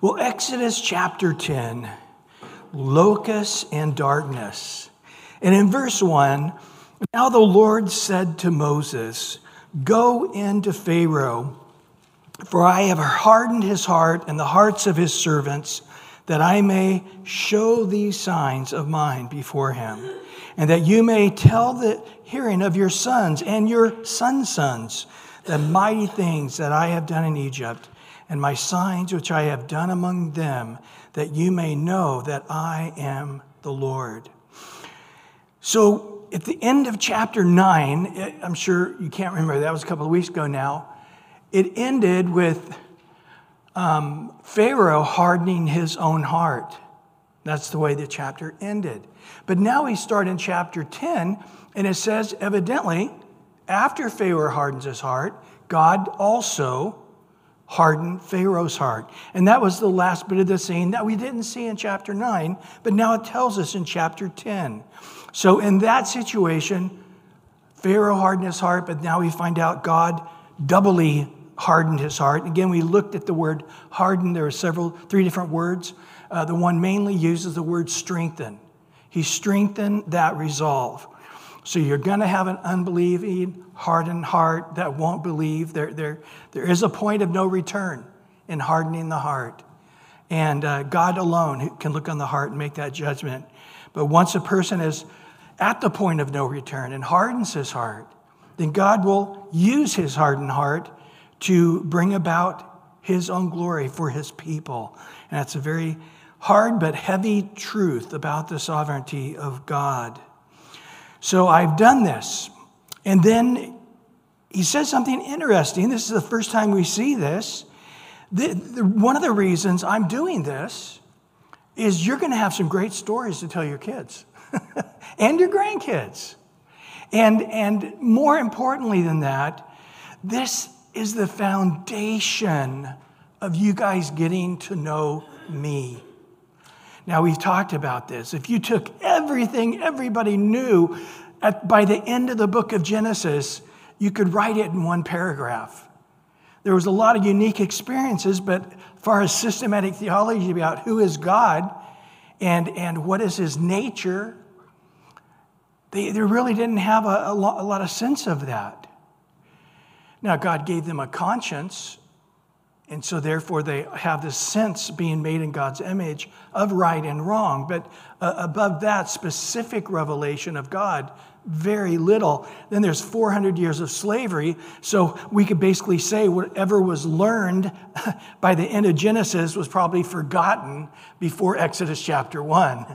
Well, Exodus chapter 10, locusts and darkness. And in verse 1, now the Lord said to Moses, Go into Pharaoh, for I have hardened his heart and the hearts of his servants, that I may show these signs of mine before him, and that you may tell the hearing of your sons and your sons' sons the mighty things that I have done in Egypt, and my signs which I have done among them, that you may know that I am the Lord. So at the end of chapter 9, I'm sure you can't remember, that was a couple of weeks ago now, it ended with um, Pharaoh hardening his own heart. That's the way the chapter ended. But now we start in chapter 10, and it says, evidently, after Pharaoh hardens his heart, God also hardened Pharaoh's heart. And that was the last bit of the scene that we didn't see in chapter 9, but now it tells us in chapter 10. So, in that situation, Pharaoh hardened his heart, but now we find out God doubly hardened his heart. Again, we looked at the word hardened. There are several, three different words. Uh, the one mainly uses the word strengthen. He strengthened that resolve. So you're going to have an unbelieving, hardened heart that won't believe. There, there, there is a point of no return in hardening the heart. And uh, God alone can look on the heart and make that judgment. But once a person is at the point of no return and hardens his heart, then God will use his hardened heart to bring about his own glory for his people. And that's a very hard but heavy truth about the sovereignty of God. So I've done this. And then he says something interesting. This is the first time we see this. The, the, one of the reasons I'm doing this is you're going to have some great stories to tell your kids and your grandkids. And, and more importantly than that, this is the foundation of you guys getting to know me. Now, we've talked about this. If you took everything everybody knew at, by the end of the book of Genesis, you could write it in one paragraph. There was a lot of unique experiences, but as far as systematic theology about who is God and, and what is his nature, they, they really didn't have a, a, lot, a lot of sense of that. Now, God gave them a conscience and so, therefore, they have this sense being made in God's image of right and wrong. But uh, above that specific revelation of God, very little. Then there's 400 years of slavery. So we could basically say whatever was learned by the end of Genesis was probably forgotten before Exodus chapter 1,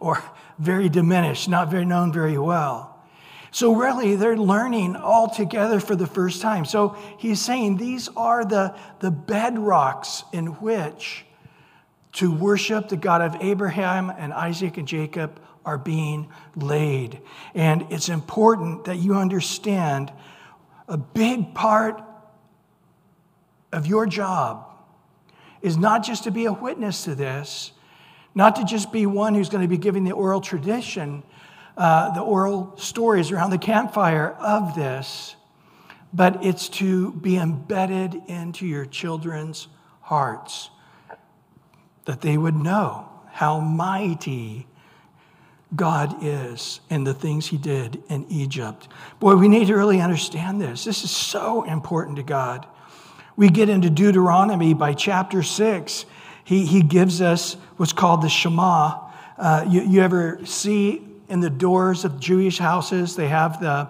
or very diminished, not very known very well. So, really, they're learning all together for the first time. So, he's saying these are the, the bedrocks in which to worship the God of Abraham and Isaac and Jacob are being laid. And it's important that you understand a big part of your job is not just to be a witness to this, not to just be one who's going to be giving the oral tradition uh, the oral stories around the campfire of this, but it's to be embedded into your children's hearts, that they would know how mighty God is and the things he did in Egypt. Boy, we need to really understand this. This is so important to God. We get into Deuteronomy by chapter six. He, he gives us what's called the Shema. Uh, you, you ever see in the doors of Jewish houses, they have the,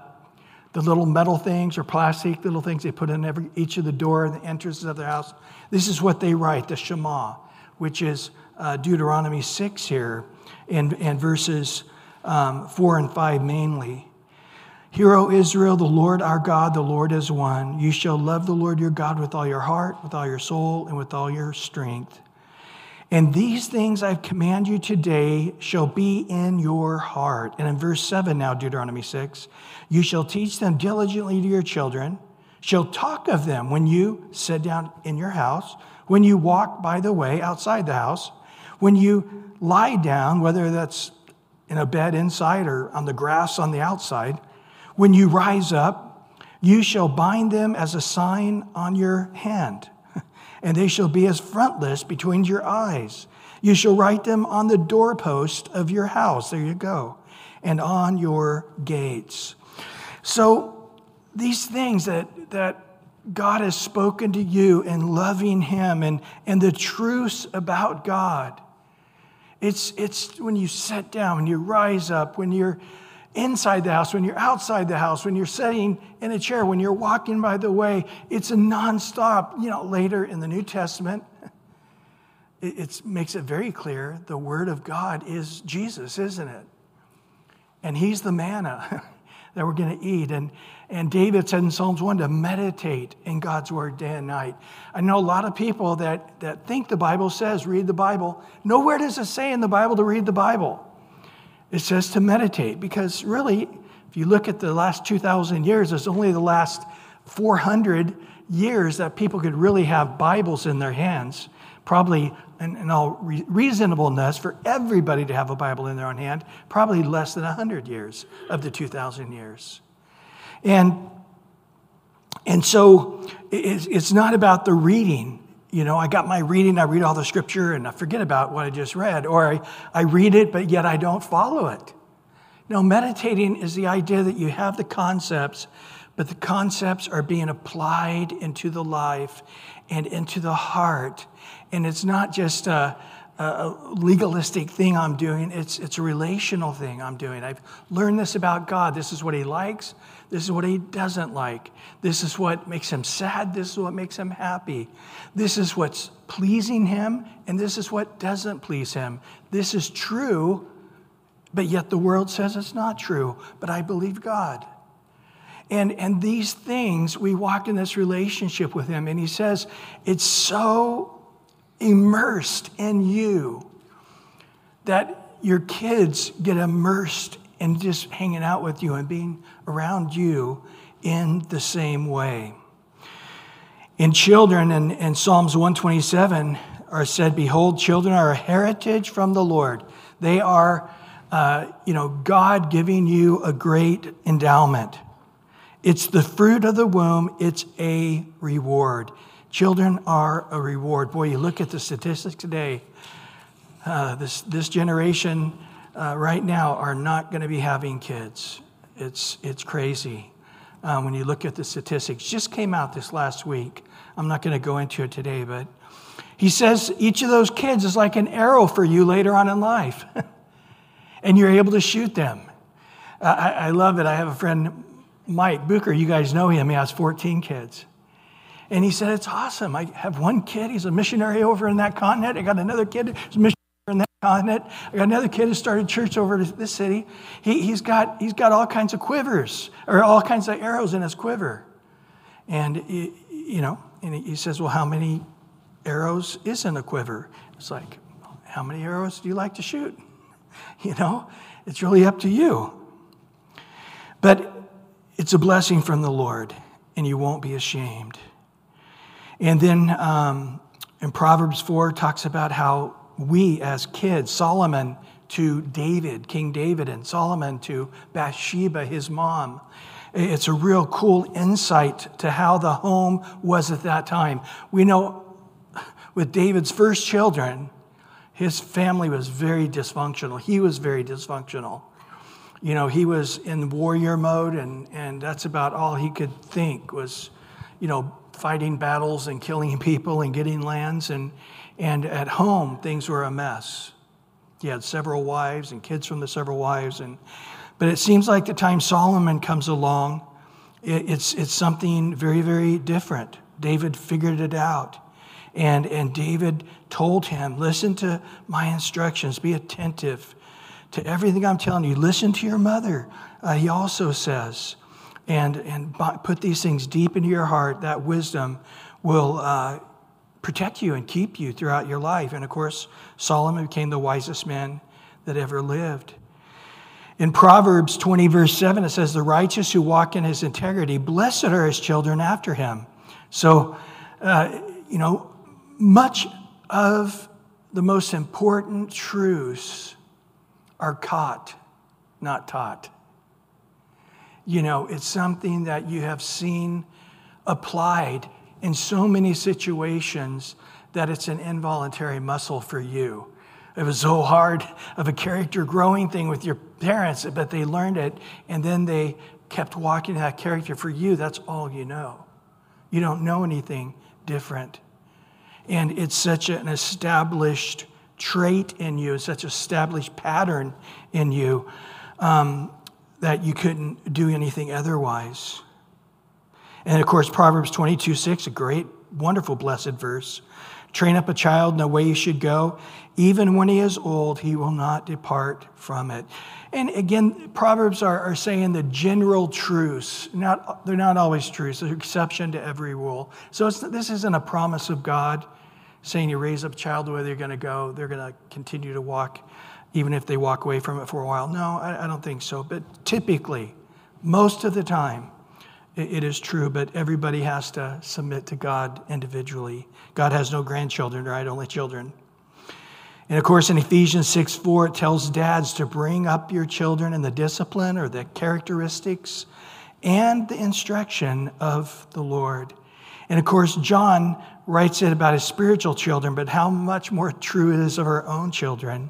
the little metal things or plastic little things they put in every, each of the door and the entrances of their house. This is what they write, the Shema, which is uh, Deuteronomy 6 here, and, and verses um, 4 and 5 mainly. Hear, O Israel, the Lord our God, the Lord is one. You shall love the Lord your God with all your heart, with all your soul, and with all your strength. And these things I command you today shall be in your heart. And in verse 7 now, Deuteronomy 6, you shall teach them diligently to your children, shall talk of them when you sit down in your house, when you walk by the way outside the house, when you lie down, whether that's in a bed inside or on the grass on the outside, when you rise up, you shall bind them as a sign on your hand and they shall be as frontlets between your eyes. You shall write them on the doorpost of your house. There you go. And on your gates. So these things that, that God has spoken to you and loving Him and, and the truths about God. It's, it's when you sit down, when you rise up, when you're inside the house, when you're outside the house, when you're sitting in a chair, when you're walking by the way. It's a nonstop. You know, later in the New Testament, it makes it very clear the Word of God is Jesus, isn't it? And He's the manna that we're going to eat. And, and David said in Psalms 1 to meditate in God's Word day and night. I know a lot of people that, that think the Bible says read the Bible. Nowhere does it say in the Bible to read the Bible. It says to meditate because really, if you look at the last 2,000 years, it's only the last 400 years that people could really have Bibles in their hands. Probably in, in all re- reasonableness for everybody to have a Bible in their own hand, probably less than 100 years of the 2,000 years. And, and so it's, it's not about the reading. You know, I got my reading, I read all the scripture, and I forget about what I just read. Or I, I read it, but yet I don't follow it. No, meditating is the idea that you have the concepts, but the concepts are being applied into the life and into the heart and it's not just a, a, legalistic thing I'm doing, it's, it's a relational thing I'm doing. I've learned this about God. This is what He likes, this is what He doesn't like. This is what makes Him sad, this is what makes Him happy. This is what's pleasing Him, and this is what doesn't please Him. This is true, but yet the world says it's not true. But I believe God. And, and these things, we walk in this relationship with Him, and He says, it's so immersed in you, that your kids get immersed in just hanging out with you and being around you in the same way. In children, in, in Psalms 127, are said, Behold, children are a heritage from the Lord. They are, uh, you know, God giving you a great endowment. It's the fruit of the womb, it's a reward. Children are a reward. Boy, you look at the statistics today, uh, this, this generation uh, right now are not going to be having kids. It's, it's crazy uh, when you look at the statistics. Just came out this last week. I'm not going to go into it today, but he says each of those kids is like an arrow for you later on in life, and you're able to shoot them. I, I love it. I have a friend, Mike Booker. You guys know him. He has 14 kids. And he said, It's awesome. I have one kid, he's a missionary over in that continent. I got another kid who's a missionary in that continent. I got another kid who started church over to this city. He, has got, he's got all kinds of quivers, or all kinds of arrows in his quiver. And, he, you know, and he says, Well, how many arrows is in a quiver? It's like, How many arrows do you like to shoot? You know, it's really up to you. But it's a blessing from the Lord, and you won't be ashamed. And then um, in Proverbs 4 talks about how we as kids, Solomon to David, King David, and Solomon to Bathsheba, his mom. It's a real cool insight to how the home was at that time. We know with David's first children, his family was very dysfunctional. He was very dysfunctional. You know, he was in warrior mode, and, and that's about all he could think was, you know, fighting battles and killing people and getting lands. And, and at home, things were a mess. He had several wives and kids from the several wives. And, but it seems like the time Solomon comes along, it, it's, it's something very, very different. David figured it out. And, and David told him, Listen to my instructions, be attentive to everything I'm telling you. Listen to your mother, uh, he also says and, and put these things deep into your heart, that wisdom will uh, protect you and keep you throughout your life. And of course, Solomon became the wisest man that ever lived. In Proverbs 20, verse 7, it says, The righteous who walk in his integrity, blessed are his children after him. So, uh, you know, much of the most important truths are caught, not taught you know, it's something that you have seen applied in so many situations that it's an involuntary muscle for you. It was so hard of a character growing thing with your parents, but they learned it and then they kept walking that character. For you, that's all you know. You don't know anything different. And it's such an established trait in you, such an established pattern in you um, that you couldn't do anything otherwise. And of course, Proverbs 22 6, a great, wonderful, blessed verse. Train up a child in the way he should go. Even when he is old, he will not depart from it. And again, Proverbs are, are saying the general truths. Not, they're not always truths, they're exception to every rule. So this isn't a promise of God saying you raise up a child where they're going to go, they're going to continue to walk, even if they walk away from it for a while. No, I, I don't think so. But typically, most of the time, it is true, but everybody has to submit to God individually. God has no grandchildren, right? Only children. And of course, in Ephesians 6 4, it tells dads to bring up your children in the discipline or the characteristics and the instruction of the Lord. And of course, John writes it about his spiritual children, but how much more true it is of our own children.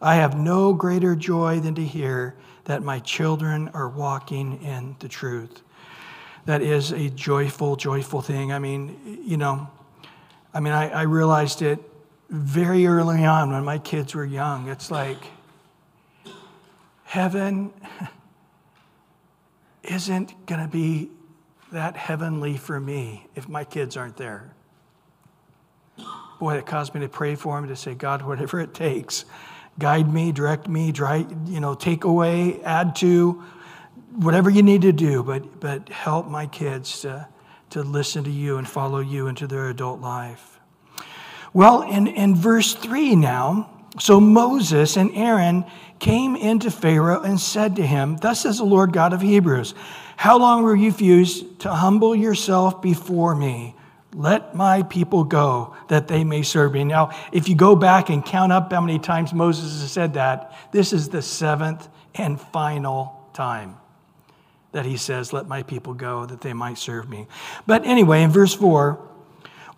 I have no greater joy than to hear that my children are walking in the truth that is a joyful, joyful thing. I mean, you know, I mean, I, I realized it very early on when my kids were young. It's like heaven isn't going to be that heavenly for me if my kids aren't there. Boy, it caused me to pray for him to say, God, whatever it takes, guide me, direct me, dry, you know, take away, add to, whatever you need to do, but, but help my kids to, to listen to you and follow you into their adult life. Well, in, in verse 3 now, so Moses and Aaron came into Pharaoh and said to him, Thus says the Lord God of Hebrews, How long will you refuse to humble yourself before me? Let my people go that they may serve me. Now, if you go back and count up how many times Moses has said that, this is the seventh and final time that he says, Let my people go that they might serve me. But anyway, in verse 4,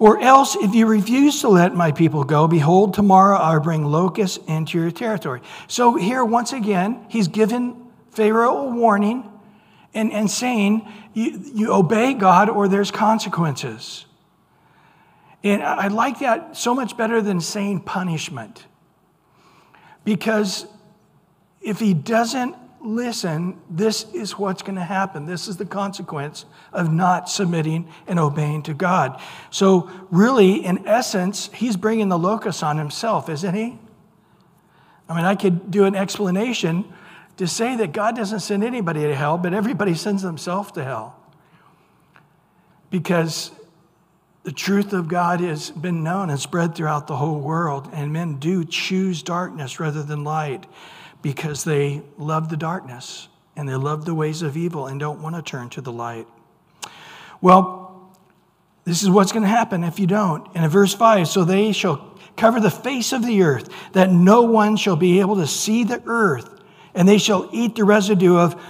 or else if you refuse to let my people go, behold, tomorrow I'll bring locusts into your territory. So here, once again, he's given Pharaoh a warning and, and saying, you, you obey God or there's consequences. And I like that so much better than saying punishment. Because if he doesn't listen, this is what's going to happen. This is the consequence of not submitting and obeying to God. So, really, in essence, he's bringing the locus on himself, isn't he? I mean, I could do an explanation to say that God doesn't send anybody to hell, but everybody sends themselves to hell. Because the truth of God has been known and spread throughout the whole world, and men do choose darkness rather than light because they love the darkness and they love the ways of evil and don't want to turn to the light. Well, this is what's going to happen if you don't. And in verse 5, so they shall cover the face of the earth, that no one shall be able to see the earth, and they shall eat the residue of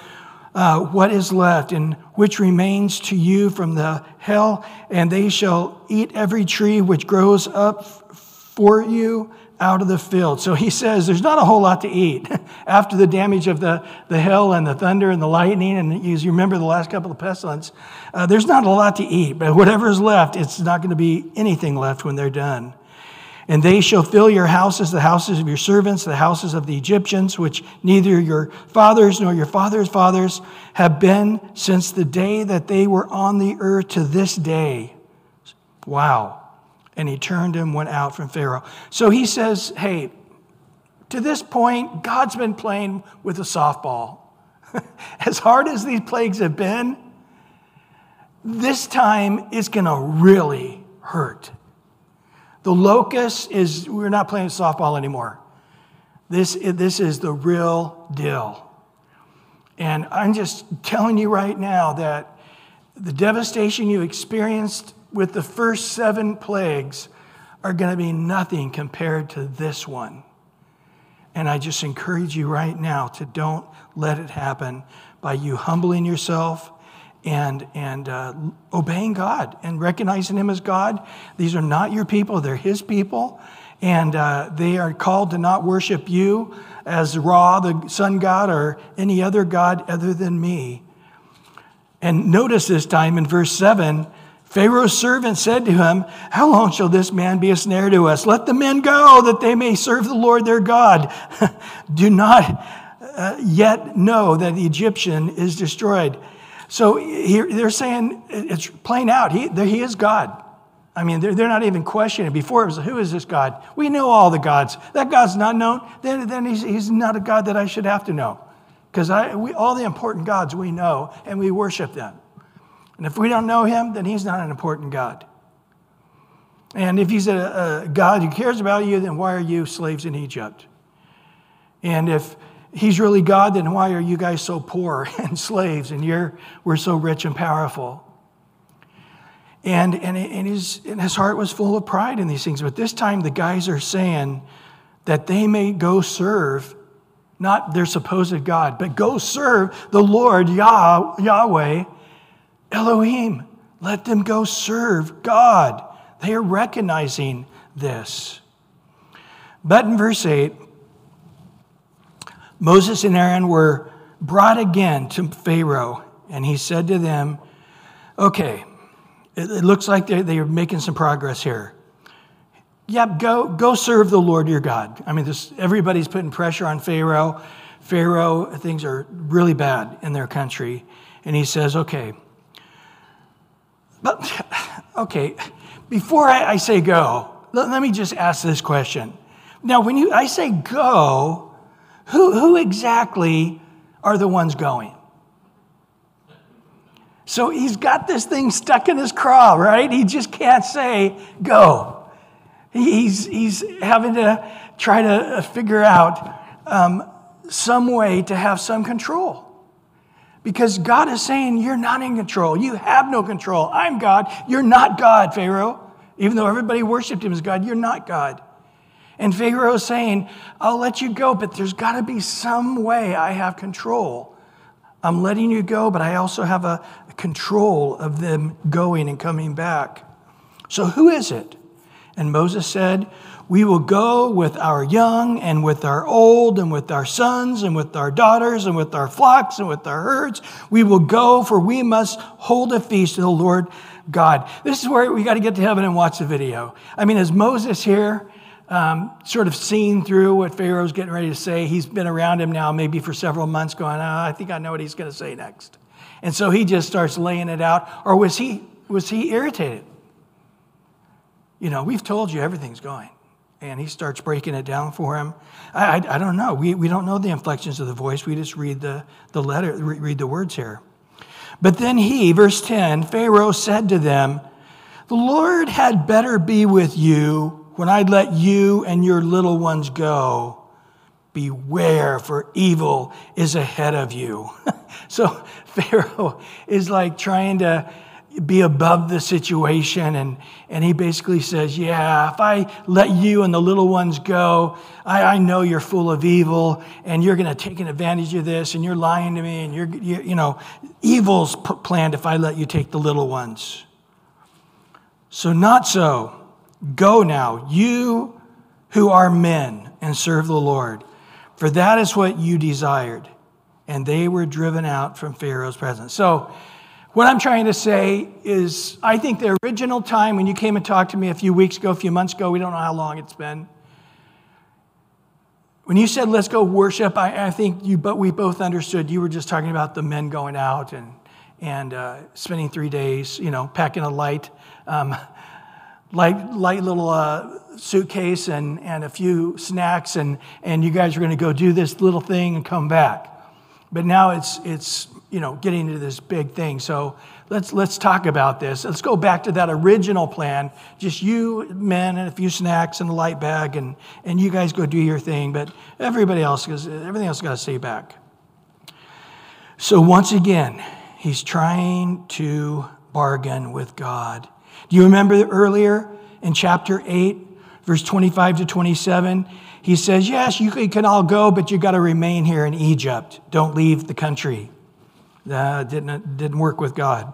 uh, what is left, and which remains to you from the hell, and they shall eat every tree which grows up for you out of the field. So he says there's not a whole lot to eat after the damage of the, the hail and the thunder and the lightning. And as you remember the last couple of pestilence, uh, there's not a lot to eat, but whatever is left, it's not going to be anything left when they're done. And they shall fill your houses, the houses of your servants, the houses of the Egyptians, which neither your fathers nor your fathers' fathers have been since the day that they were on the earth to this day. Wow and he turned and went out from Pharaoh. So he says, Hey, to this point, God's been playing with a softball. as hard as these plagues have been, this time it's going to really hurt. The locust is, we're not playing softball anymore. This, this is the real deal. And I'm just telling you right now that the devastation you experienced with the first seven plagues are going to be nothing compared to this one. And I just encourage you right now to don't let it happen by you humbling yourself and, and uh, obeying God and recognizing Him as God. These are not your people, they're His people. And uh, they are called to not worship you as Ra, the sun god, or any other god other than me. And notice this time in verse 7 Pharaoh's servant said to him, How long shall this man be a snare to us? Let the men go that they may serve the Lord their God. Do not uh, yet know that the Egyptian is destroyed. So they're saying it's plain out. He, he is God. I mean, they're, they're not even questioning. Before it was, who is this God? We know all the gods. That God's not known, then, then he's, he's not a God that I should have to know. Because all the important gods we know and we worship them. And if we don't know him, then he's not an important God. And if he's a, a, God who cares about you, then why are you slaves in Egypt? And if he's really God, then why are you guys so poor and slaves and you're, we're so rich and powerful? And, and, and, his, and his heart was full of pride in these things. But this time, the guys are saying that they may go serve not their supposed God, but go serve the Lord Yah, Yahweh Elohim. Let them go serve God. They are recognizing this. But in verse 8, Moses and Aaron were brought again to Pharaoh, and he said to them, Okay, it, looks like they, they are making some progress here. Yep, go, go serve the Lord your God. I mean, this, everybody's putting pressure on Pharaoh. Pharaoh, things are really bad in their country. And he says, Okay, but, okay, before I, I say go, let, let, me just ask this question. Now, when you, I say go, who, who exactly are the ones going? So he's got this thing stuck in his craw, right? He just can't say go. He's, he's having to try to figure out um, some way to have some control. Because God is saying, You're not in control. You have no control. I'm God. You're not God, Pharaoh. Even though everybody worshiped him as God, you're not God. And Pharaoh is saying, I'll let you go, but there's got to be some way I have control. I'm letting you go, but I also have a control of them going and coming back. So who is it? And Moses said, we will go with our young and with our old and with our sons and with our daughters and with our flocks and with our herds. We will go, for we must hold a feast to the Lord God. This is where we got to get to heaven and watch the video. I mean, is Moses here? Um, sort of seeing through what Pharaoh's getting ready to say. He's been around him now maybe for several months, going, oh, I think I know what he's going to say next. And so he just starts laying it out. Or was he, was he irritated? You know, we've told you everything's going and he starts breaking it down for him. I, I, I, don't know. We, we don't know the inflections of the voice. We just read the, the letter, read the words here. But then he, verse 10, Pharaoh said to them, The Lord had better be with you when I let you and your little ones go. Beware, for evil is ahead of you. so Pharaoh is like trying to be above the situation. And, and he basically says, Yeah, if I let you and the little ones go, I, I know you're full of evil and you're going to take an advantage of this and you're lying to me and you're, you, you know, evil's planned if I let you take the little ones. So, not so. Go now, you who are men, and serve the Lord, for that is what you desired. And they were driven out from Pharaoh's presence. So, what I'm trying to say is, I think the original time when you came and talked to me a few weeks ago, a few months ago, we don't know how long it's been. When you said, let's go worship, I, I think you, but we both understood you were just talking about the men going out and, and uh, spending three days, you know, packing a light, um, light, light little uh, suitcase and, and a few snacks, and, and you guys are going to go do this little thing and come back. But now it's, it's you know, getting into this big thing. So let's, let's talk about this. Let's go back to that original plan. Just you men and a few snacks and a light bag, and, and you guys go do your thing. But everybody else, because everything else got to stay back. So once again, he's trying to bargain with God. Do you remember earlier in chapter 8, verse 25 to 27? He says, Yes, you can all go, but you got to remain here in Egypt. Don't leave the country. Uh, didn't, didn't work with God.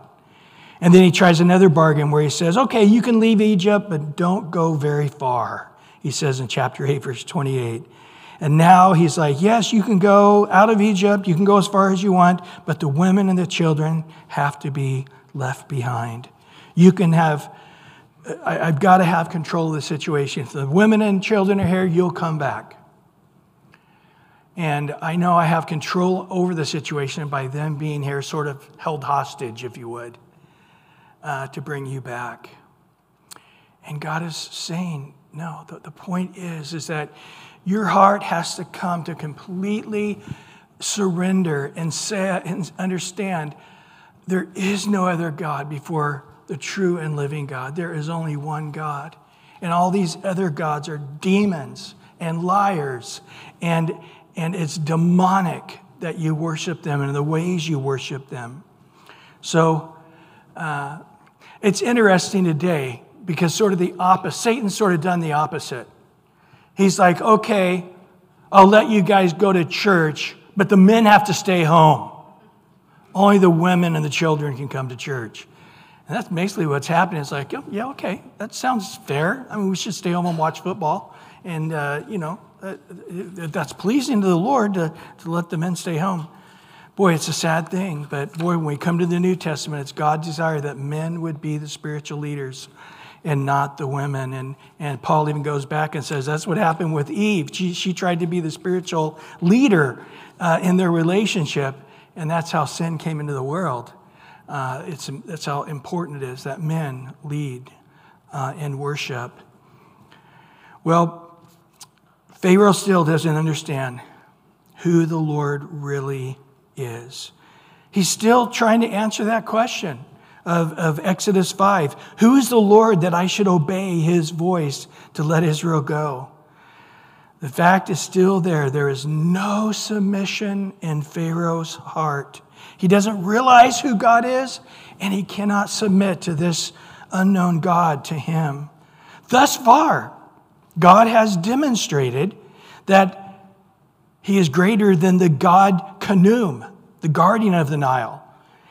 And then he tries another bargain where he says, okay, you can leave Egypt, but don't go very far. He says in chapter 8, verse 28. And now he's like, yes, you can go out of Egypt, you can go as far as you want, but the women and the children have to be left behind. You can have, I, have got to have control of the situation. If the women and children are here, you'll come back. And I know I have control over the situation by them being here, sort of held hostage, if you would, uh, to bring you back. And God is saying, no, the, the point is, is that your heart has to come to completely surrender and say and understand there is no other God before the true and living God. There is only one God. And all these other gods are demons and liars and and it's demonic that you worship them and the ways you worship them. So uh, it's interesting today because sort of the opposite, Satan's sort of done the opposite. He's like, okay, I'll let you guys go to church, but the men have to stay home. Only the women and the children can come to church. And that's basically what's happening. It's like, oh, yeah, okay, that sounds fair. I mean, we should stay home and watch football. And, uh, you know, uh, that's pleasing to the Lord to, to let the men stay home. Boy, it's a sad thing, but boy, when we come to the New Testament, it's God's desire that men would be the spiritual leaders and not the women. And, and Paul even goes back and says that's what happened with Eve. She, she tried to be the spiritual leader uh, in their relationship, and that's how sin came into the world. Uh, it's, that's how important it is that men lead uh, in worship. Well, Pharaoh still doesn't understand who the Lord really is. He's still trying to answer that question of, of Exodus 5 Who is the Lord that I should obey his voice to let Israel go? The fact is still there. There is no submission in Pharaoh's heart. He doesn't realize who God is, and he cannot submit to this unknown God to him. Thus far, God has demonstrated that he is greater than the god Khnum, the guardian of the Nile.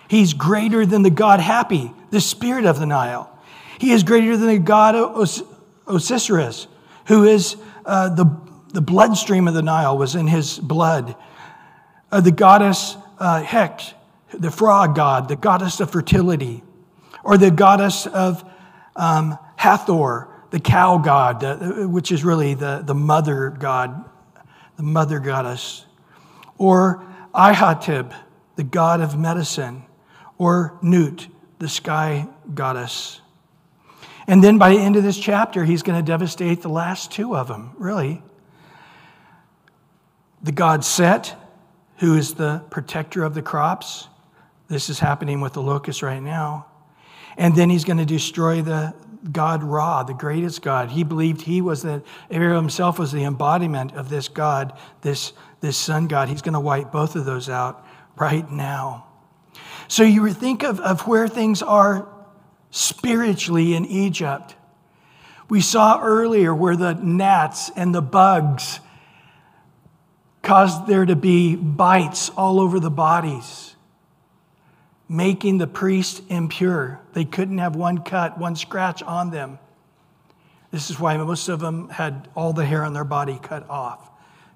He's greater than the god Hapi, the spirit of the Nile. He is greater than the god Os- Osiris, who is uh, the, the bloodstream of the Nile, was in his blood. Uh, the goddess uh, Heqet, the frog god, the goddess of fertility, or the goddess of um, Hathor, the cow god, which is really the, the mother god, the mother goddess, or Imhotep, the god of medicine, or Nut, the sky goddess. And then by the end of this chapter, he's going to devastate the last two of them, really. The god Set, who is the protector of the crops. This is happening with the locust right now. And then he's going to destroy the, God Ra, the greatest God. He believed he was the, Abraham himself was the embodiment of this God, this, this sun God. He's going to wipe both of those out right now. So you think of, of where things are spiritually in Egypt. We saw earlier where the gnats and the bugs caused there to be bites all over the bodies making the priest impure. They couldn't have one cut, one scratch on them. This is why most of them had all the hair on their body cut off.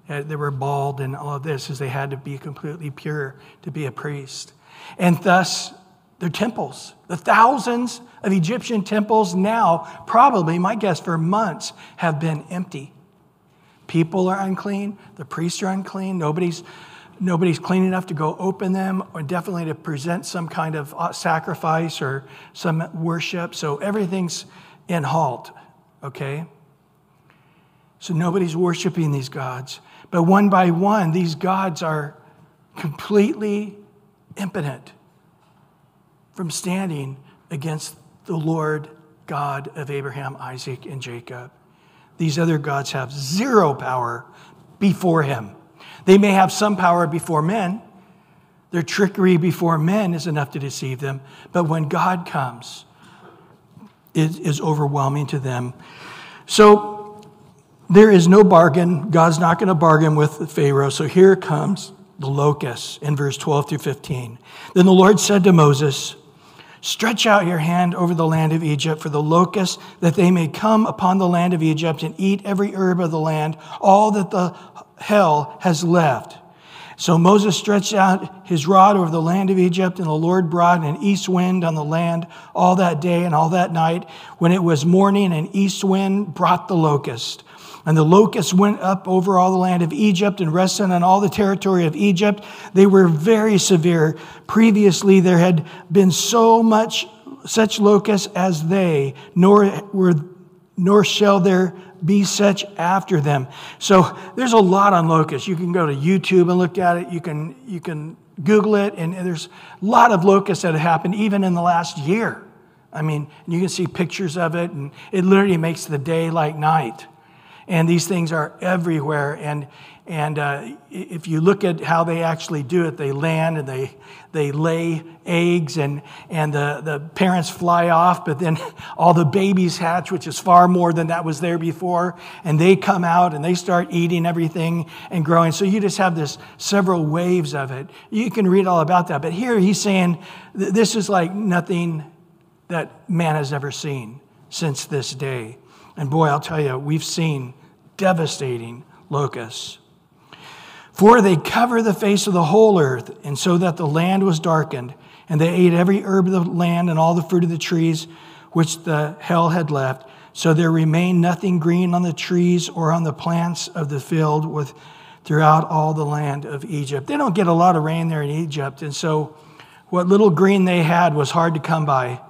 Uh, they were bald and all of this, as they had to be completely pure to be a priest. And thus, their temples, the thousands of Egyptian temples now, probably, my guess, for months, have been empty. People are unclean, the priests are unclean, nobody's nobody's clean enough to go open them or definitely to present some kind of uh, sacrifice or some worship. So everything's in halt, okay? So nobody's worshiping these gods. But one by one, these gods are completely impotent from standing against the Lord God of Abraham, Isaac, and Jacob. These other gods have zero power before him. They may have some power before men. Their trickery before men is enough to deceive them. But when God comes, it is overwhelming to them. So there is no bargain. God's not going to bargain with Pharaoh. So here comes the locusts in verse 12 through 15. Then the Lord said to Moses, Stretch out your hand over the land of Egypt for the locusts, that they may come upon the land of Egypt and eat every herb of the land, all that the hell has left. So Moses stretched out his rod over the land of Egypt, and the Lord brought an east wind on the land all that day and all that night. When it was morning, an east wind brought the locust. And the locusts went up over all the land of Egypt and rested on all the territory of Egypt. They were very severe. Previously, there had been so much such locusts as they, nor were nor shall there be such after them. So there's a lot on locusts. You can go to YouTube and look at it. You can, you can Google it, and there's a lot of locusts that have happened even in the last year. I mean, you can see pictures of it, and it literally makes the day like night. And these things are everywhere. And and uh, if you look at how they actually do it, they land and they, they lay eggs, and, and the, the parents fly off, but then all the babies hatch, which is far more than that was there before. And they come out and they start eating everything and growing. So you just have this several waves of it. You can read all about that. But here he's saying this is like nothing that man has ever seen since this day. And boy, I'll tell you, we've seen devastating locusts. For they cover the face of the whole earth, and so that the land was darkened. And they ate every herb of the land and all the fruit of the trees which the hell had left. So there remained nothing green on the trees or on the plants of the field with throughout all the land of Egypt. They don't get a lot of rain there in Egypt, and so what little green they had was hard to come by.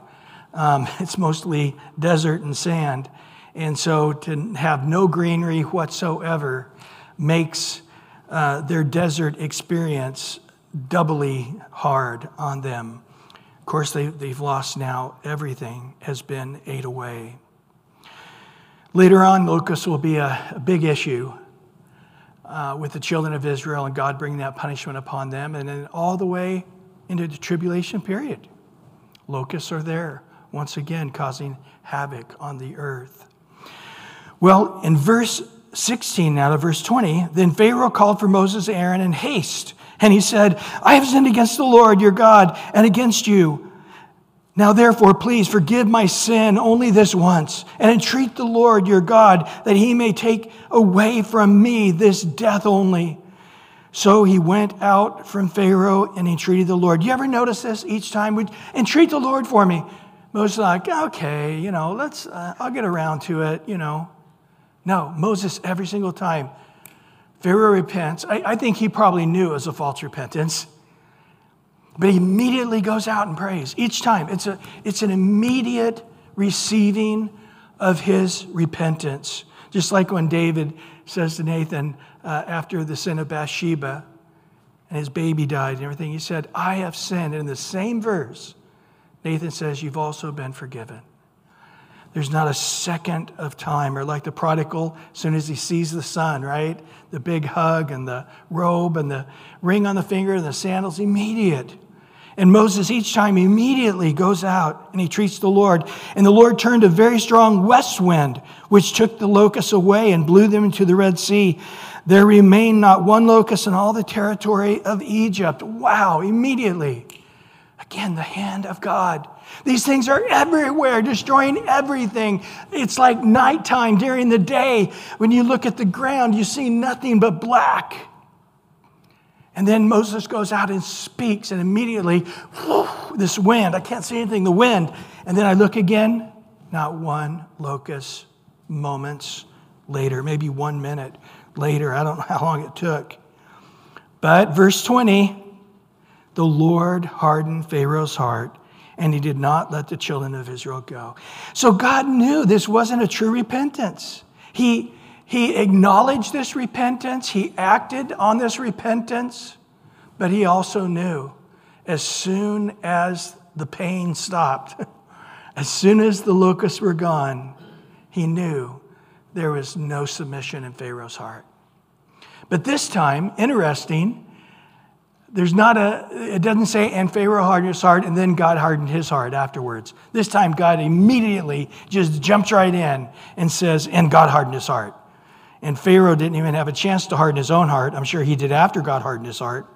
Um, it's mostly desert and sand. And so to have no greenery whatsoever makes uh, their desert experience doubly hard on them. Of course, they, they've lost now. Everything has been ate away. Later on, locusts will be a, a big issue uh, with the children of Israel and God bringing that punishment upon them, and then all the way into the tribulation period. Locusts are there, once again, causing havoc on the earth. Well, in verse 16 now to verse 20. Then Pharaoh called for Moses and Aaron in haste. And he said, I have sinned against the Lord your God and against you. Now, therefore, please forgive my sin only this once, and entreat the Lord your God that he may take away from me this death only. So he went out from Pharaoh and entreated the Lord. You ever notice this each time? Would entreat the Lord for me. Moses like, okay, you know, let's. Uh, I'll get around to it. You know, no, Moses, every single time, Pharaoh repents. I, I think he probably knew it was a false repentance. But he immediately goes out and prays each time. It's, a, it's an immediate receiving of his repentance. Just like when David says to Nathan uh, after the sin of Bathsheba and his baby died and everything, he said, I have sinned. And in the same verse, Nathan says, You've also been forgiven. There's not a second of time. Or like the prodigal, as soon as he sees the son, right? The big hug and the robe and the ring on the finger and the sandals, immediate. And Moses, each time, immediately goes out and he treats the Lord. And the Lord turned a very strong west wind, which took the locusts away and blew them into the Red Sea. There remained not one locust in all the territory of Egypt. Wow, immediately. Again, the hand of God. These things are everywhere, destroying everything. It's like nighttime during the day. When you look at the ground, you see nothing but black. And then Moses goes out and speaks, and immediately, whew, this wind, I can't see anything, the wind. And then I look again, not one locust moments later, maybe one minute later. I don't know how long it took. But verse 20 the Lord hardened Pharaoh's heart and he did not let the children of Israel go. So God knew this wasn't a true repentance. He, he acknowledged this repentance, he acted on this repentance, but he also knew as soon as the pain stopped, as soon as the locusts were gone, he knew there was no submission in Pharaoh's heart. But this time, interesting, there's not a, it doesn't say, and Pharaoh hardened his heart, and then God hardened his heart afterwards. This time, God immediately just jumps right in and says, and God hardened his heart. And Pharaoh didn't even have a chance to harden his own heart. I'm sure he did after God hardened his heart.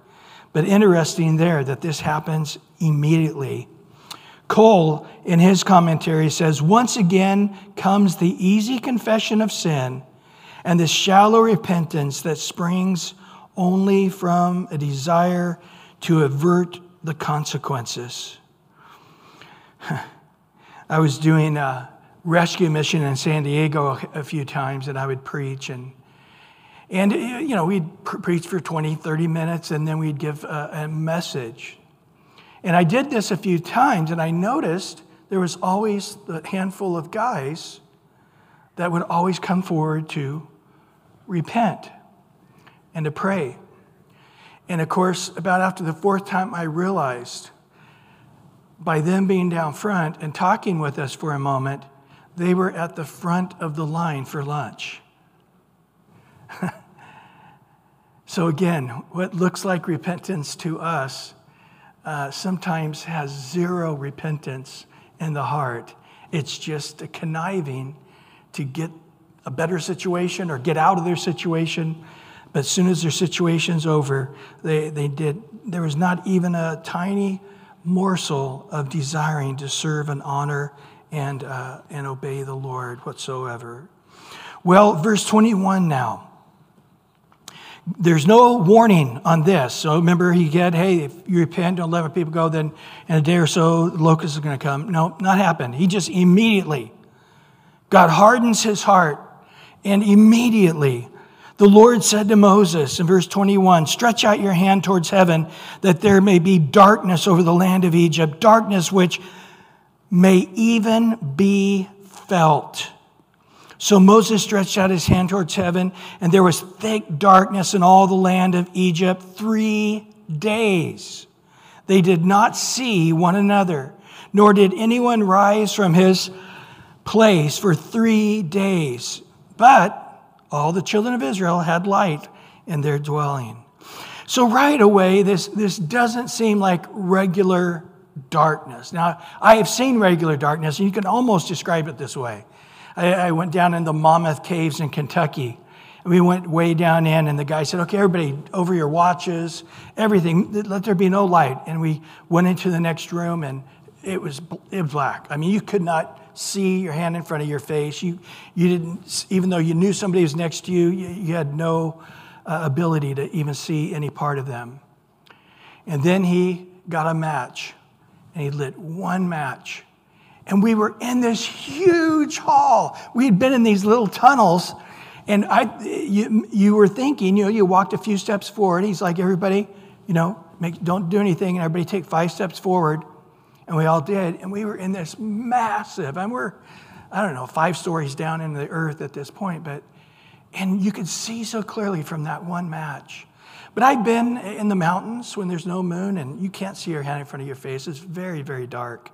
But interesting there that this happens immediately. Cole, in his commentary, says once again comes the easy confession of sin and the shallow repentance that springs only from a desire to avert the consequences. I was doing a rescue mission in San Diego a few times, and I would preach and and, you know, we'd preach for 20, 30 minutes, and then we'd give a, a message. And I did this a few times, and I noticed there was always a handful of guys that would always come forward to repent and to pray. And of course, about after the fourth time, I realized by them being down front and talking with us for a moment, they were at the front of the line for lunch. so, again, what looks like repentance to us uh, sometimes has zero repentance in the heart. It's just a conniving to get a better situation or get out of their situation. But as soon as their situation's over, they, they did, there was not even a tiny morsel of desiring to serve and honor and, uh, and obey the Lord whatsoever. Well, verse 21 now. There's no warning on this. So remember, he said, hey, if you repent, don't let people go, then in a day or so, the locust is going to come. No, not happen. He just immediately, God hardens his heart, and immediately the Lord said to Moses in verse 21 Stretch out your hand towards heaven, that there may be darkness over the land of Egypt, darkness which may even be felt. So Moses stretched out his hand towards heaven, and there was thick darkness in all the land of Egypt three days. They did not see one another, nor did anyone rise from his place for three days. But all the children of Israel had light in their dwelling. So, right away, this, this doesn't seem like regular darkness. Now, I have seen regular darkness, and you can almost describe it this way. I, I went down in the Mammoth Caves in Kentucky. And we went way down in, and the guy said, Okay, everybody, over your watches, everything, let there be no light. And we went into the next room, and it was, it was black. I mean, you could not see your hand in front of your face. You, you didn't, even though you knew somebody was next to you, you, you had no uh, ability to even see any part of them. And then he got a match, and he lit one match and we were in this huge hall. We had been in these little tunnels. And I, you, you were thinking, you know, you walked a few steps forward. He's like, everybody, you know, make, don't do anything. And everybody take five steps forward. And we all did. And we were in this massive, and we're, I don't know, five stories down into the earth at this point. But, and you could see so clearly from that one match. But I've been in the mountains when there's no moon and you can't see your hand in front of your face. It's very, very dark.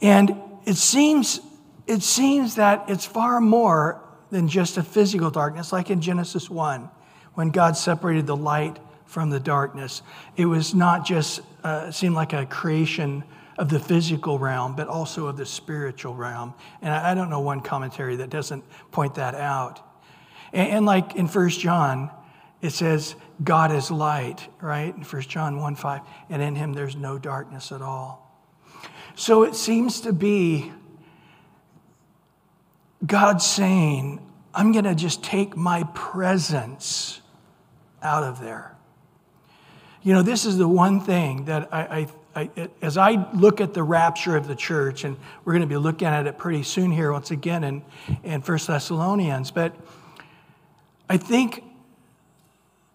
And it seems, it seems that it's far more than just a physical darkness, like in Genesis 1, when God separated the light from the darkness. It was not just, uh, seemed like a creation of the physical realm, but also of the spiritual realm. And I, I don't know one commentary that doesn't point that out. And, and like in 1 John, it says, God is light, right? In 1 John 1 5, and in him there's no darkness at all. So it seems to be God saying, I'm going to just take my presence out of there. You know, this is the one thing that I, I, I, as I look at the rapture of the church, and we're going to be looking at it pretty soon here, once again, in, in 1 Thessalonians, but I think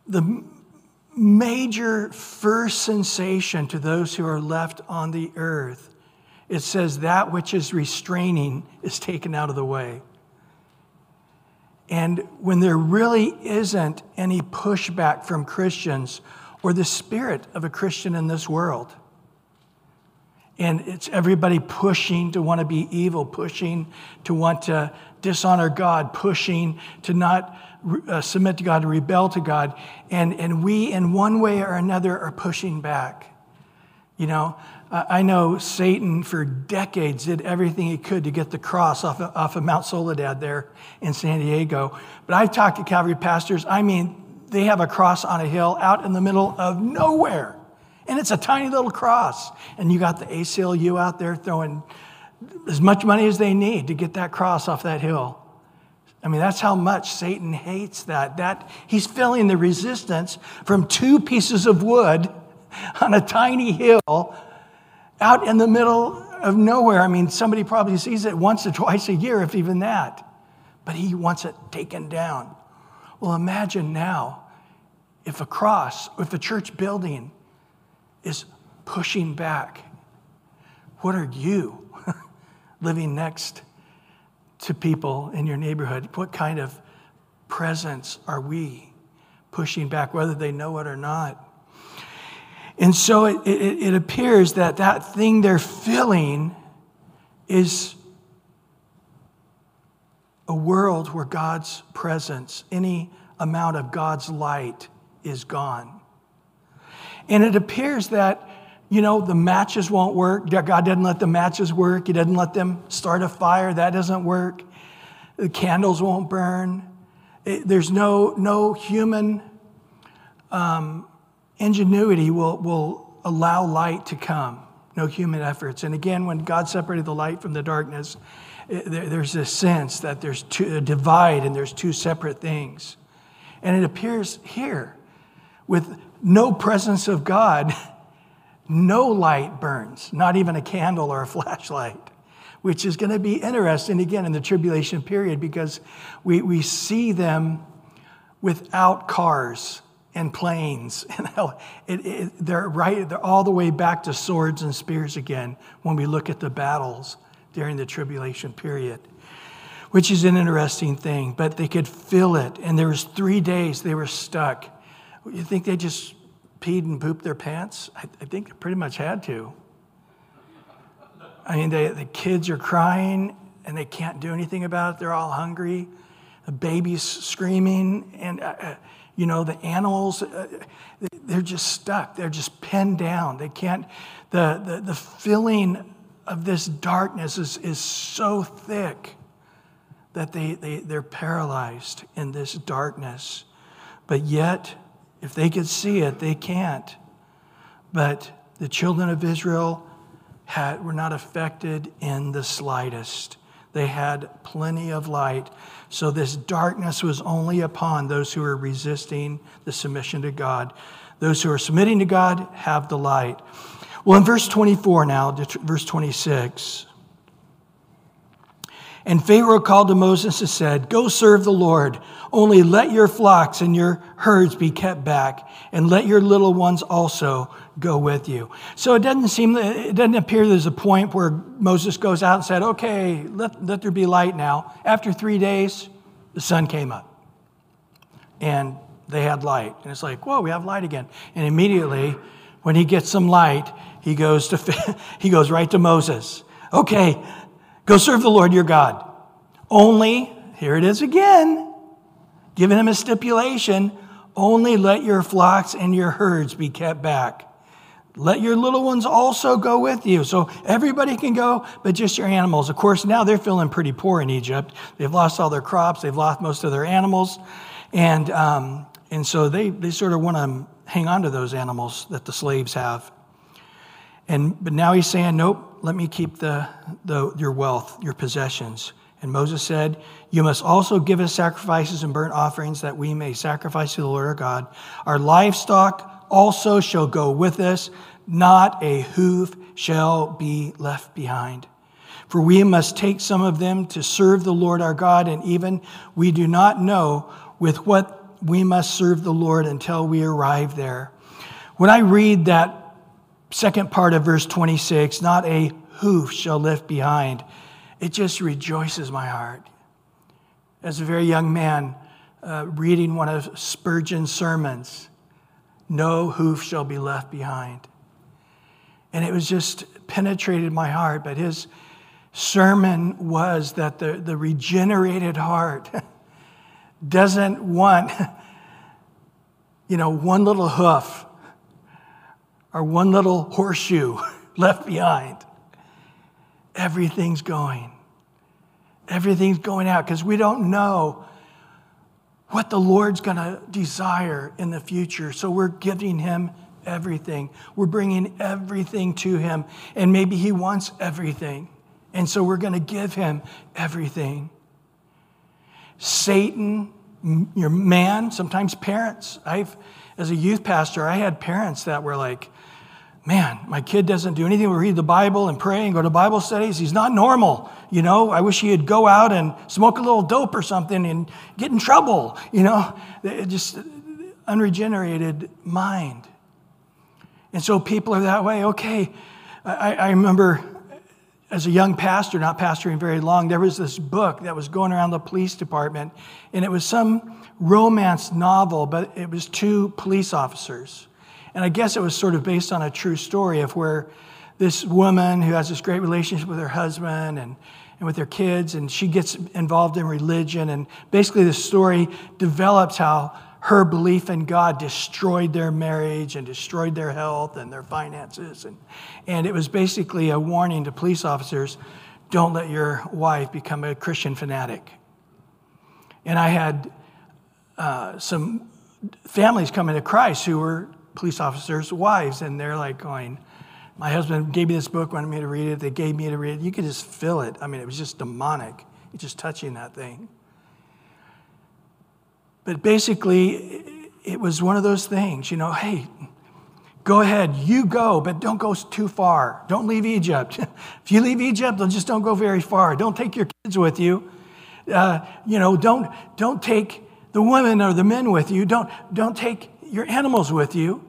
the major first sensation to those who are left on the earth it says that which is restraining is taken out of the way. And when there really isn't any pushback from Christians or the spirit of a Christian in this world, and it's everybody pushing to want to be evil, pushing to want to dishonor God, pushing to not uh, submit to God, to rebel to God. And, and we, in one way or another, are pushing back. You know, I know Satan for decades did everything he could to get the cross off of, off of Mount Soledad there in San Diego. But I've talked to Calvary pastors. I mean, they have a cross on a hill out in the middle of nowhere. And it's a tiny little cross. And you got the ACLU out there throwing as much money as they need to get that cross off that hill. I mean, that's how much Satan hates that. That he's feeling the resistance from two pieces of wood on a tiny hill out in the middle of nowhere. I mean, somebody probably sees it once or twice a year, if even that. But he wants it taken down. Well, imagine now if a cross, if a church building is pushing back, what are you living next to people in your neighborhood? What kind of presence are we pushing back, whether they know it or not? And so it, it, it appears that that thing they're feeling is a world where God's presence, any amount of God's light, is gone. And it appears that, you know, the matches won't work. God didn't let the matches work. He didn't let them start a fire. That doesn't work. The candles won't burn. It, there's no, no human um, ingenuity will, will allow light to come, no human efforts. And again, when God separated the light from the darkness, there, there's a sense that there's two, a divide and there's two separate things. And it appears here with no presence of God, no light burns, not even a candle or a flashlight, which is going to be interesting again in the tribulation period because we, we see them without cars and planes. it, it, they're right, they're all the way back to swords and spears again when we look at the battles during the tribulation period which is an interesting thing but they could feel it and there was three days they were stuck you think they just peed and pooped their pants? I, I think they pretty much had to. I mean, they, the kids are crying and they can't do anything about it. They're all hungry. The baby's screaming, and uh, uh you know the animals. Uh, they're just stuck. They're just pinned down. They can't. The the, the feeling of this darkness is is so thick that they, they they're paralyzed in this darkness, but yet if they could see it, they can't. But the children of Israel had, were not affected in the slightest. They had plenty of light. So this darkness was only upon those who were resisting the submission to God. Those who are submitting to God have the light. Well, in verse 24 now, verse 26, and Pharaoh called to Moses and said, Go serve the Lord. Only let your flocks and your herds be kept back, and let your little ones also go with you. So it doesn't seem, it doesn't appear there's a point where Moses goes out and said, Okay, let, let there be light now. After three days, the sun came up. And they had light. And it's like, whoa, we have light again. And immediately, when he gets some light, he goes to he goes right to Moses. Okay, Go serve the Lord your God. Only, here it is again, giving him a stipulation only let your flocks and your herds be kept back. Let your little ones also go with you. So everybody can go, but just your animals. Of course, now they're feeling pretty poor in Egypt. They've lost all their crops, they've lost most of their animals. And, um, and so they, they sort of want to hang on to those animals that the slaves have. And, but now he's saying, nope, let me keep the, the, your wealth, your possessions. And Moses said, You must also give us sacrifices and burnt offerings that we may sacrifice to the Lord our God. Our livestock also shall go with us, not a hoof shall be left behind. For we must take some of them to serve the Lord our God, and even we do not know with what we must serve the Lord until we arrive there. When I read that second part of verse 26 not a hoof shall lift behind. It just rejoices my heart. As a very young man, uh, reading one of Spurgeon's sermons, no hoof shall be left behind. And it was just penetrated my heart. But his sermon was that the, the regenerated heart doesn't want, you know, one little hoof our one little horseshoe left behind. Everything's going. Everything's going out because we don't know what the Lord's going to desire in the future. So we're giving him everything. We're bringing everything to him. And maybe he wants everything. And so we're going to give him everything. Satan, your man, sometimes parents. I've, as a youth pastor, I had parents that were like, man, my kid doesn't do anything but read the Bible and pray and go to Bible studies. He's not normal. You know, I wish he'd go out and smoke a little dope or something and get in trouble. You know, just unregenerated mind. And so people are that way. Okay, I, I remember as a young pastor, not pastoring very long, there was this book that was going around the police department, and it was some romance novel, but it was two police officers. And I guess it was sort of based on a true story of where this woman who has this great relationship with her husband and, and with their kids, and she gets involved in religion. And basically, the story develops how her belief in God destroyed their marriage and destroyed their health and their finances. And, and it was basically a warning to police officers don't let your wife become a Christian fanatic. And I had uh, some families coming to Christ who were police officers' wives, and they're like going, My husband gave me this book, wanted me to read it. They gave me to read it. You could just feel it. I mean, it was just demonic, just touching that thing. But basically, it was one of those things, you know, hey, go ahead, you go, but don't go too far. Don't leave Egypt. if you leave Egypt, then just don't go very far. Don't take your kids with you. Uh, you know, don't, don't take the women or the men with you. Don't, don't take your animals with you.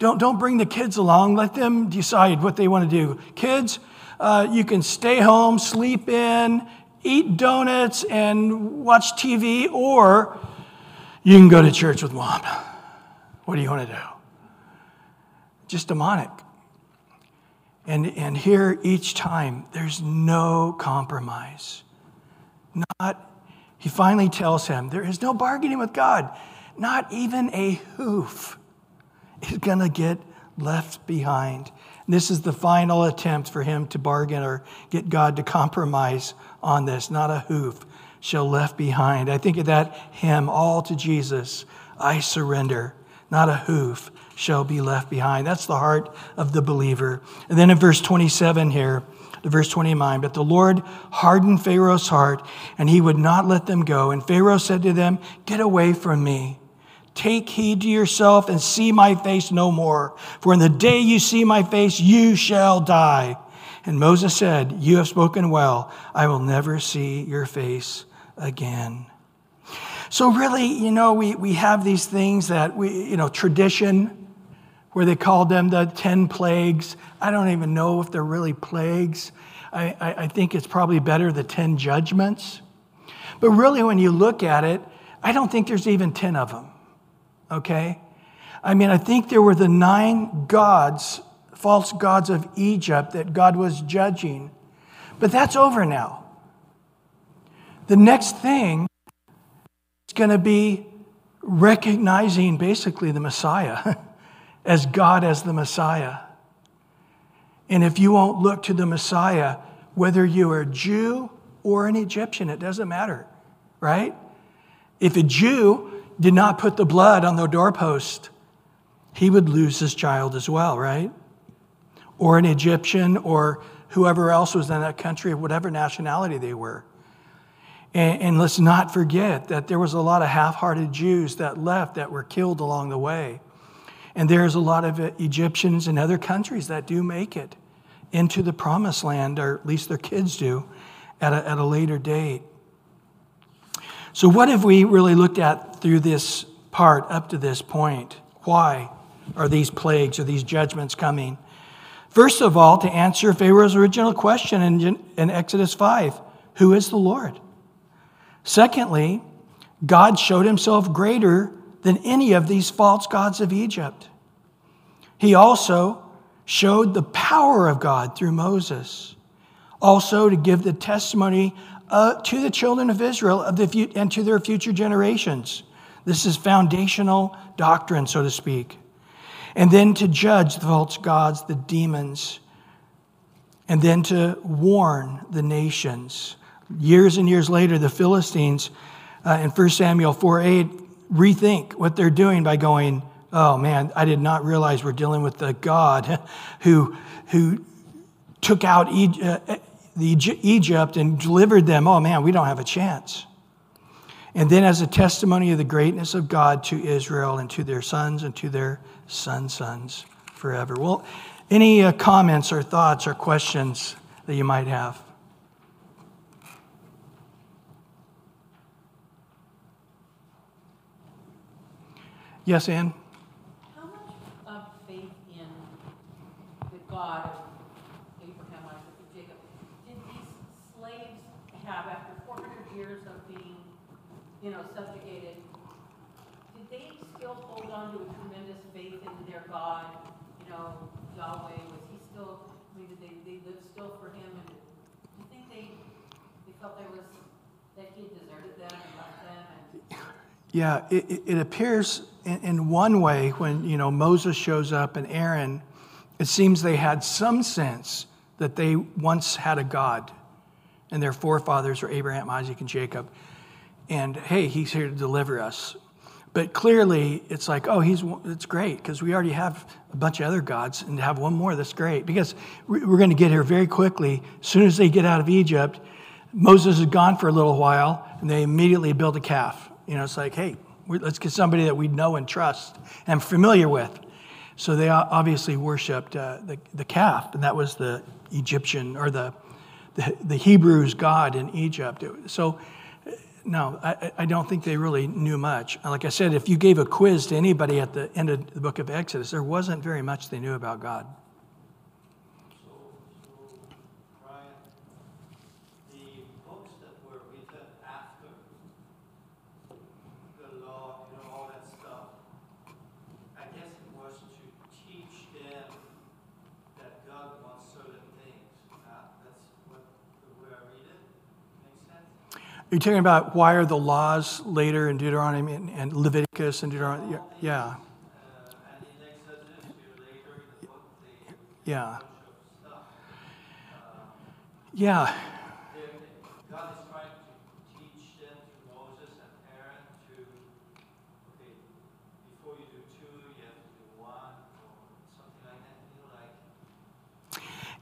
Don't, don't bring the kids along. Let them decide what they want to do. Kids, uh, you can stay home, sleep in, eat donuts, and watch TV, or you can go to church with mom. What do you want to do? Just demonic. And, and here, each time, there's no compromise. Not, he finally tells him, there is no bargaining with God. Not even a hoof is going to get left behind. This is the final attempt for him to bargain or get God to compromise on this. Not a hoof shall left behind. I think of that hymn, All to Jesus I surrender. Not a hoof shall be left behind. That's the heart of the believer. And then in verse 27 here, the verse 29, but the Lord hardened Pharaoh's heart, and he would not let them go. And Pharaoh said to them, Get away from me. Take heed to yourself and see my face no more. For in the day you see my face, you shall die. And Moses said, You have spoken well. I will never see your face again. So, really, you know, we, we have these things that we, you know, tradition, where they called them the 10 plagues. I don't even know if they're really plagues. I, I, I think it's probably better the 10 judgments. But really, when you look at it, I don't think there's even 10 of them okay? I mean, I think there were the nine gods, false gods of Egypt that God was judging. But that's over now. The next thing is going to be recognizing basically the Messiah as God as the Messiah. And if you won't look to the Messiah, whether you are a Jew or an Egyptian, it doesn't matter, right? If a Jew did not put the blood on the doorpost, he would lose his child as well, right? Or an Egyptian or whoever else was in that country, of whatever nationality they were. And, and let's not forget that there was a lot of half hearted Jews that left that were killed along the way. And there's a lot of Egyptians in other countries that do make it into the promised land, or at least their kids do, at a, at a later date. So, what have we really looked at through this part up to this point? Why are these plagues or these judgments coming? First of all, to answer Pharaoh's original question in, in Exodus 5 Who is the Lord? Secondly, God showed himself greater than any of these false gods of Egypt. He also showed the power of God through Moses. Also, to give the testimony uh, to the children of Israel of the, and to their future generations. This is foundational doctrine, so to speak. And then to judge the false gods, the demons, and then to warn the nations. Years and years later, the Philistines uh, in 1 Samuel 4 8 rethink what they're doing by going, oh man, I did not realize we're dealing with the God who, who took out The Egypt and delivered them. Oh man, we don't have a chance. And then, as a testimony of the greatness of God to Israel and to their sons and to their sons' sons forever. Well, any uh, comments or thoughts or questions that you might have? Yes, Ann? How much of faith in the God of Abraham, Isaac, and Jacob did these slaves have after 400 years of being, you know, subjugated? Did they still hold on to a tremendous faith in their God? You know, Yahweh, was he still, I mean, did they, they live still for him? And do you think they, they felt there was, that he deserted them and left them? And Yeah, it, it appears in, in one way when you know Moses shows up and Aaron, it seems they had some sense that they once had a God, and their forefathers were Abraham, Isaac, and Jacob, and hey, he's here to deliver us. But clearly, it's like, oh, he's it's great because we already have a bunch of other gods, and to have one more, that's great. Because we're going to get here very quickly. As soon as they get out of Egypt, Moses is gone for a little while, and they immediately build a calf. You know, it's like, hey, let's get somebody that we know and trust and familiar with. So they obviously worshipped uh, the, the calf, and that was the Egyptian or the, the, the Hebrews' God in Egypt. So no, I, I, don't think they really knew much. Like I said, if you gave a quiz to anybody at the end of the book of Exodus, there wasn't very much they knew about God. Are you talking about why are the laws later in Deuteronomy and, Leviticus and Deuteronomy? Yeah. Yeah. Yeah.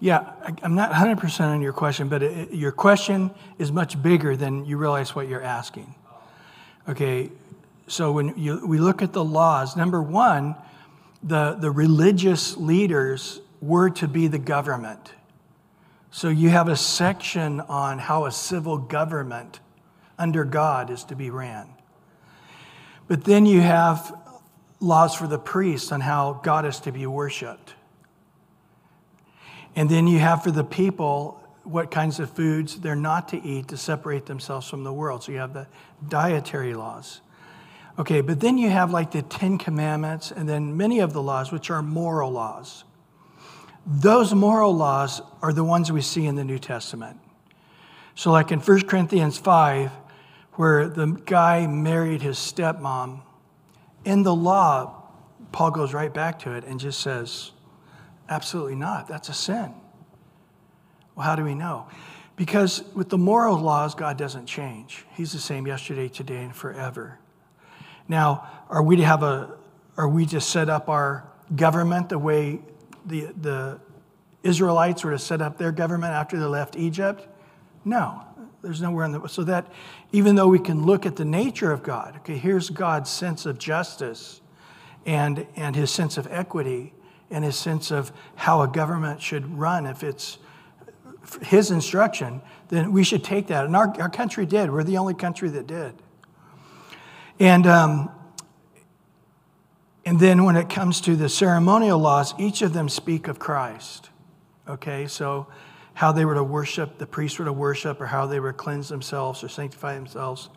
Yeah, I'm not 100% on your question, but it, your question is much bigger than you realize what you're asking. Okay, so when you, we look at the laws, number one, the, the religious leaders were to be the government. So you have a section on how a civil government under God is to be ran. But then you have laws for the priests on how God is to be worshiped. And then you have for the people what kinds of foods they're not to eat to separate themselves from the world. So you have the dietary laws. Okay, but then you have like the Ten Commandments and then many of the laws, which are moral laws. Those moral laws are the ones we see in the New Testament. So, like in 1 Corinthians 5, where the guy married his stepmom, in the law, Paul goes right back to it and just says, Absolutely not. That's a sin. Well, how do we know? Because with the moral laws, God doesn't change. He's the same yesterday, today, and forever. Now, are we to have a, are we to set up our government the way the, the Israelites were to set up their government after they left Egypt? No, there's nowhere in the, so that even though we can look at the nature of God, okay, here's God's sense of justice and, and his sense of equity and his sense of how a government should run if it's his instruction, then we should take that. And our, our country did. We're the only country that did. And, um, and then when it comes to the ceremonial laws, each of them speak of Christ. Okay, so how they were to worship, the priests were to worship, or how they were to cleanse themselves or sanctify themselves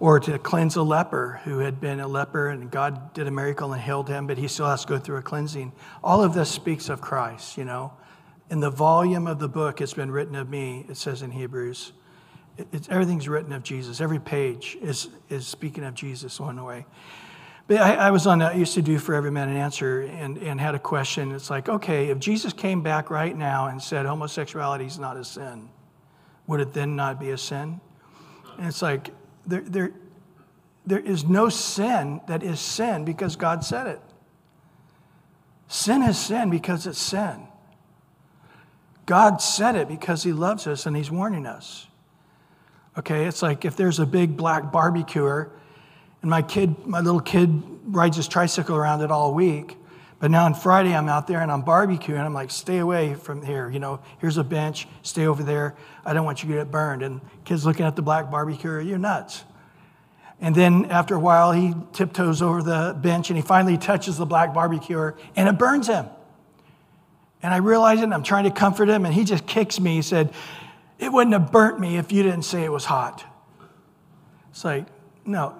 or to cleanse a leper who had been a leper and God did a miracle and healed him, but he still has to go through a cleansing. All of this speaks of Christ, you know. In the volume of the book, it's been written of me, it says in Hebrews. It's, everything's written of Jesus. Every page is, is speaking of Jesus one way. But I, I was on, I used to do For Every Man an Answer and, and had a question. It's like, okay, if Jesus came back right now and said homosexuality is not a sin, would it then not be a sin? And it's like, there, there, there is no sin that is sin because God said it. Sin is sin because it's sin. God said it because He loves us and He's warning us. Okay, it's like if there's a big black barbecuer and my kid, my little kid rides his tricycle around it all week. But now on Friday, I'm out there and I'm barbecuing. I'm like, stay away from here. You know, here's a bench, stay over there. I don't want you to get burned. And kids looking at the black barbecue, you're nuts. And then after a while, he tiptoes over the bench and he finally touches the black barbecue and it burns him. And I realize it and I'm trying to comfort him and he just kicks me. He said, It wouldn't have burnt me if you didn't say it was hot. It's like, no,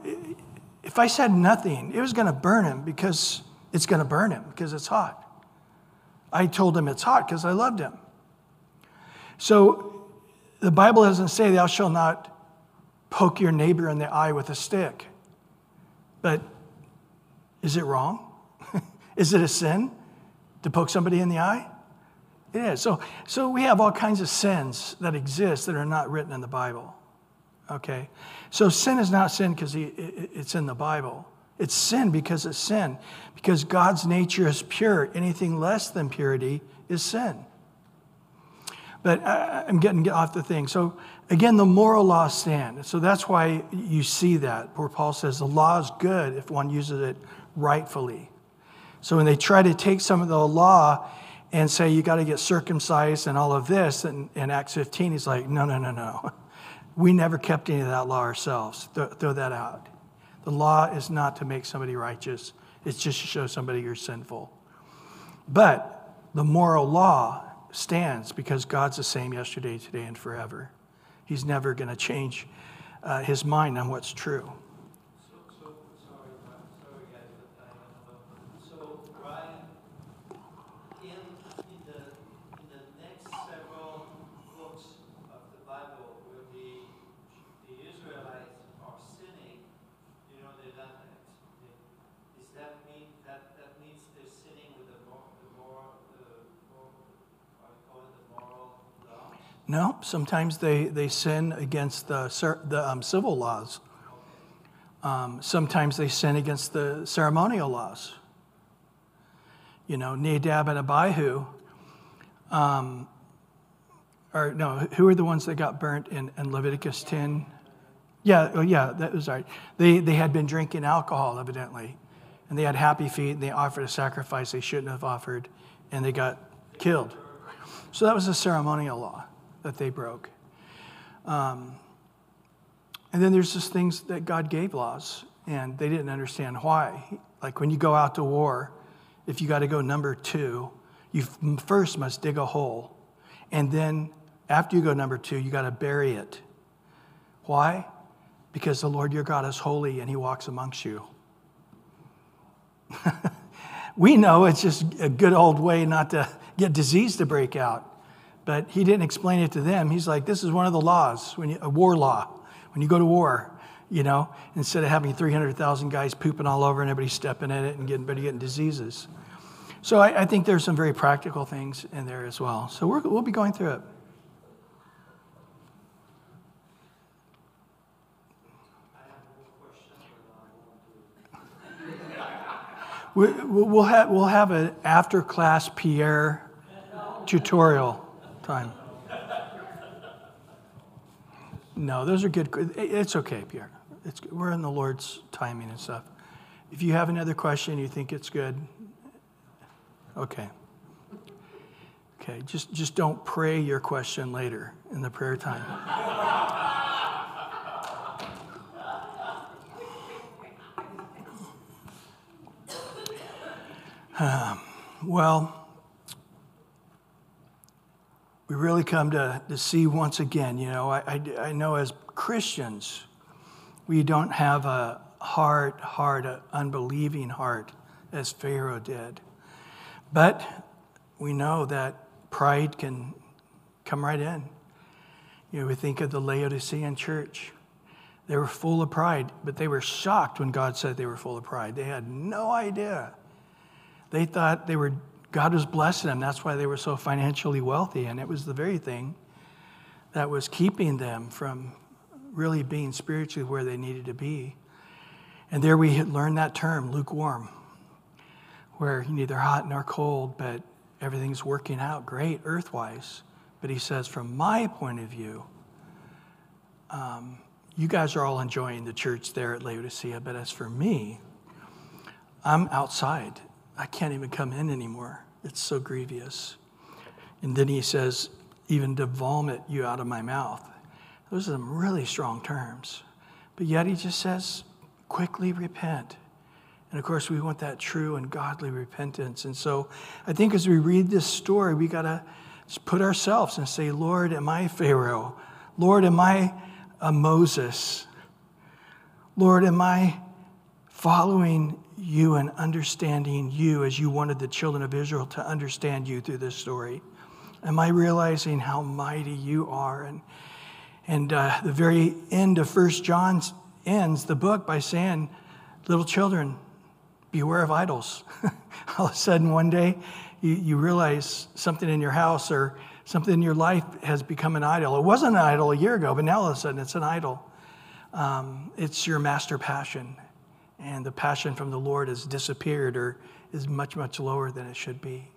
if I said nothing, it was going to burn him because it's going to burn him because it's hot. I told him it's hot because I loved him. So the Bible doesn't say, Thou shalt not poke your neighbor in the eye with a stick. But is it wrong? is it a sin to poke somebody in the eye? It is. So, so we have all kinds of sins that exist that are not written in the Bible. Okay? So sin is not sin because it's in the Bible. It's sin because it's sin. Because God's nature is pure. Anything less than purity is sin. But I'm getting off the thing. So again, the moral law stand. So that's why you see that, where Paul says the law is good if one uses it rightfully. So when they try to take some of the law and say you got to get circumcised and all of this, and in Acts 15, he's like, no, no, no, no. We never kept any of that law ourselves. Th- throw that out. The law is not to make somebody righteous, it's just to show somebody you're sinful. But the moral law stands because God's the same yesterday, today, and forever. He's never going to change uh, his mind on what's true. No, sometimes they, they sin against the, the um, civil laws. Um, sometimes they sin against the ceremonial laws. You know, Nadab and Abihu, um, or no, who are the ones that got burnt in, in Leviticus 10? Yeah, oh yeah, that was right. They, they had been drinking alcohol, evidently, and they had happy feet, and they offered a sacrifice they shouldn't have offered, and they got killed. So that was a ceremonial law that they broke. Um, and then there's just things that God gave laws, and they didn't understand why. Like when you go out to war, if you got to go number two, you first must dig a hole. And then after you go number two, you got to bury it. Why? Because the Lord your God is holy and he walks amongst you. we know it's just a good old way not to get disease to break out but he didn't explain it to them. He's like, this is one of the laws, when you, a war law. When you go to war, you know, instead of having 300,000 guys pooping all over and everybody stepping in it and getting, getting diseases. So I, I, think there's some very practical things in there as well. So we will be going through it. we, will have, we'll have an after class Pierre tutorial time. No, those are good. It's okay, Pierre. It's, we're in the Lord's timing and stuff. If you have another question, you think it's good, okay. Okay, just, just don't pray your question later in the prayer time. um, well, we really come to, to see once again, you know, I, I, I know as Christians, we don't have a hard heart, an unbelieving heart as Pharaoh did. But we know that pride can come right in. You know, we think of the Laodicean church. They were full of pride, but they were shocked when God said they were full of pride. They had no idea. They thought they were God was blessing them. That's why they were so financially wealthy. And it was the very thing that was keeping them from really being spiritually where they needed to be. And there we had learned that term, lukewarm, where you're neither hot nor cold, but everything's working out great earthwise. But he says, from my point of view, um, you guys are all enjoying the church there at Laodicea, but as for me, I'm outside. I can't even come in anymore. It's so grievous. And then he says, even to vomit you out of my mouth. Those are some really strong terms. But yet he just says, quickly repent. And of course, we want that true and godly repentance. And so I think as we read this story, we got to put ourselves and say, Lord, am I Pharaoh? Lord, am I a Moses? Lord, am I following you and understanding you as you wanted the children of Israel to understand you through this story? Am I realizing how mighty you are? And, and uh, the very end of First John ends the book by saying, Little children, beware of idols. All of a sudden, one day, you, you realize something in your house or something in your life has become an idol. It wasn't an idol a year ago, but now all of a sudden it's an idol. Um, it's your master passion, and the passion from the Lord has disappeared or is much, much lower than it should be.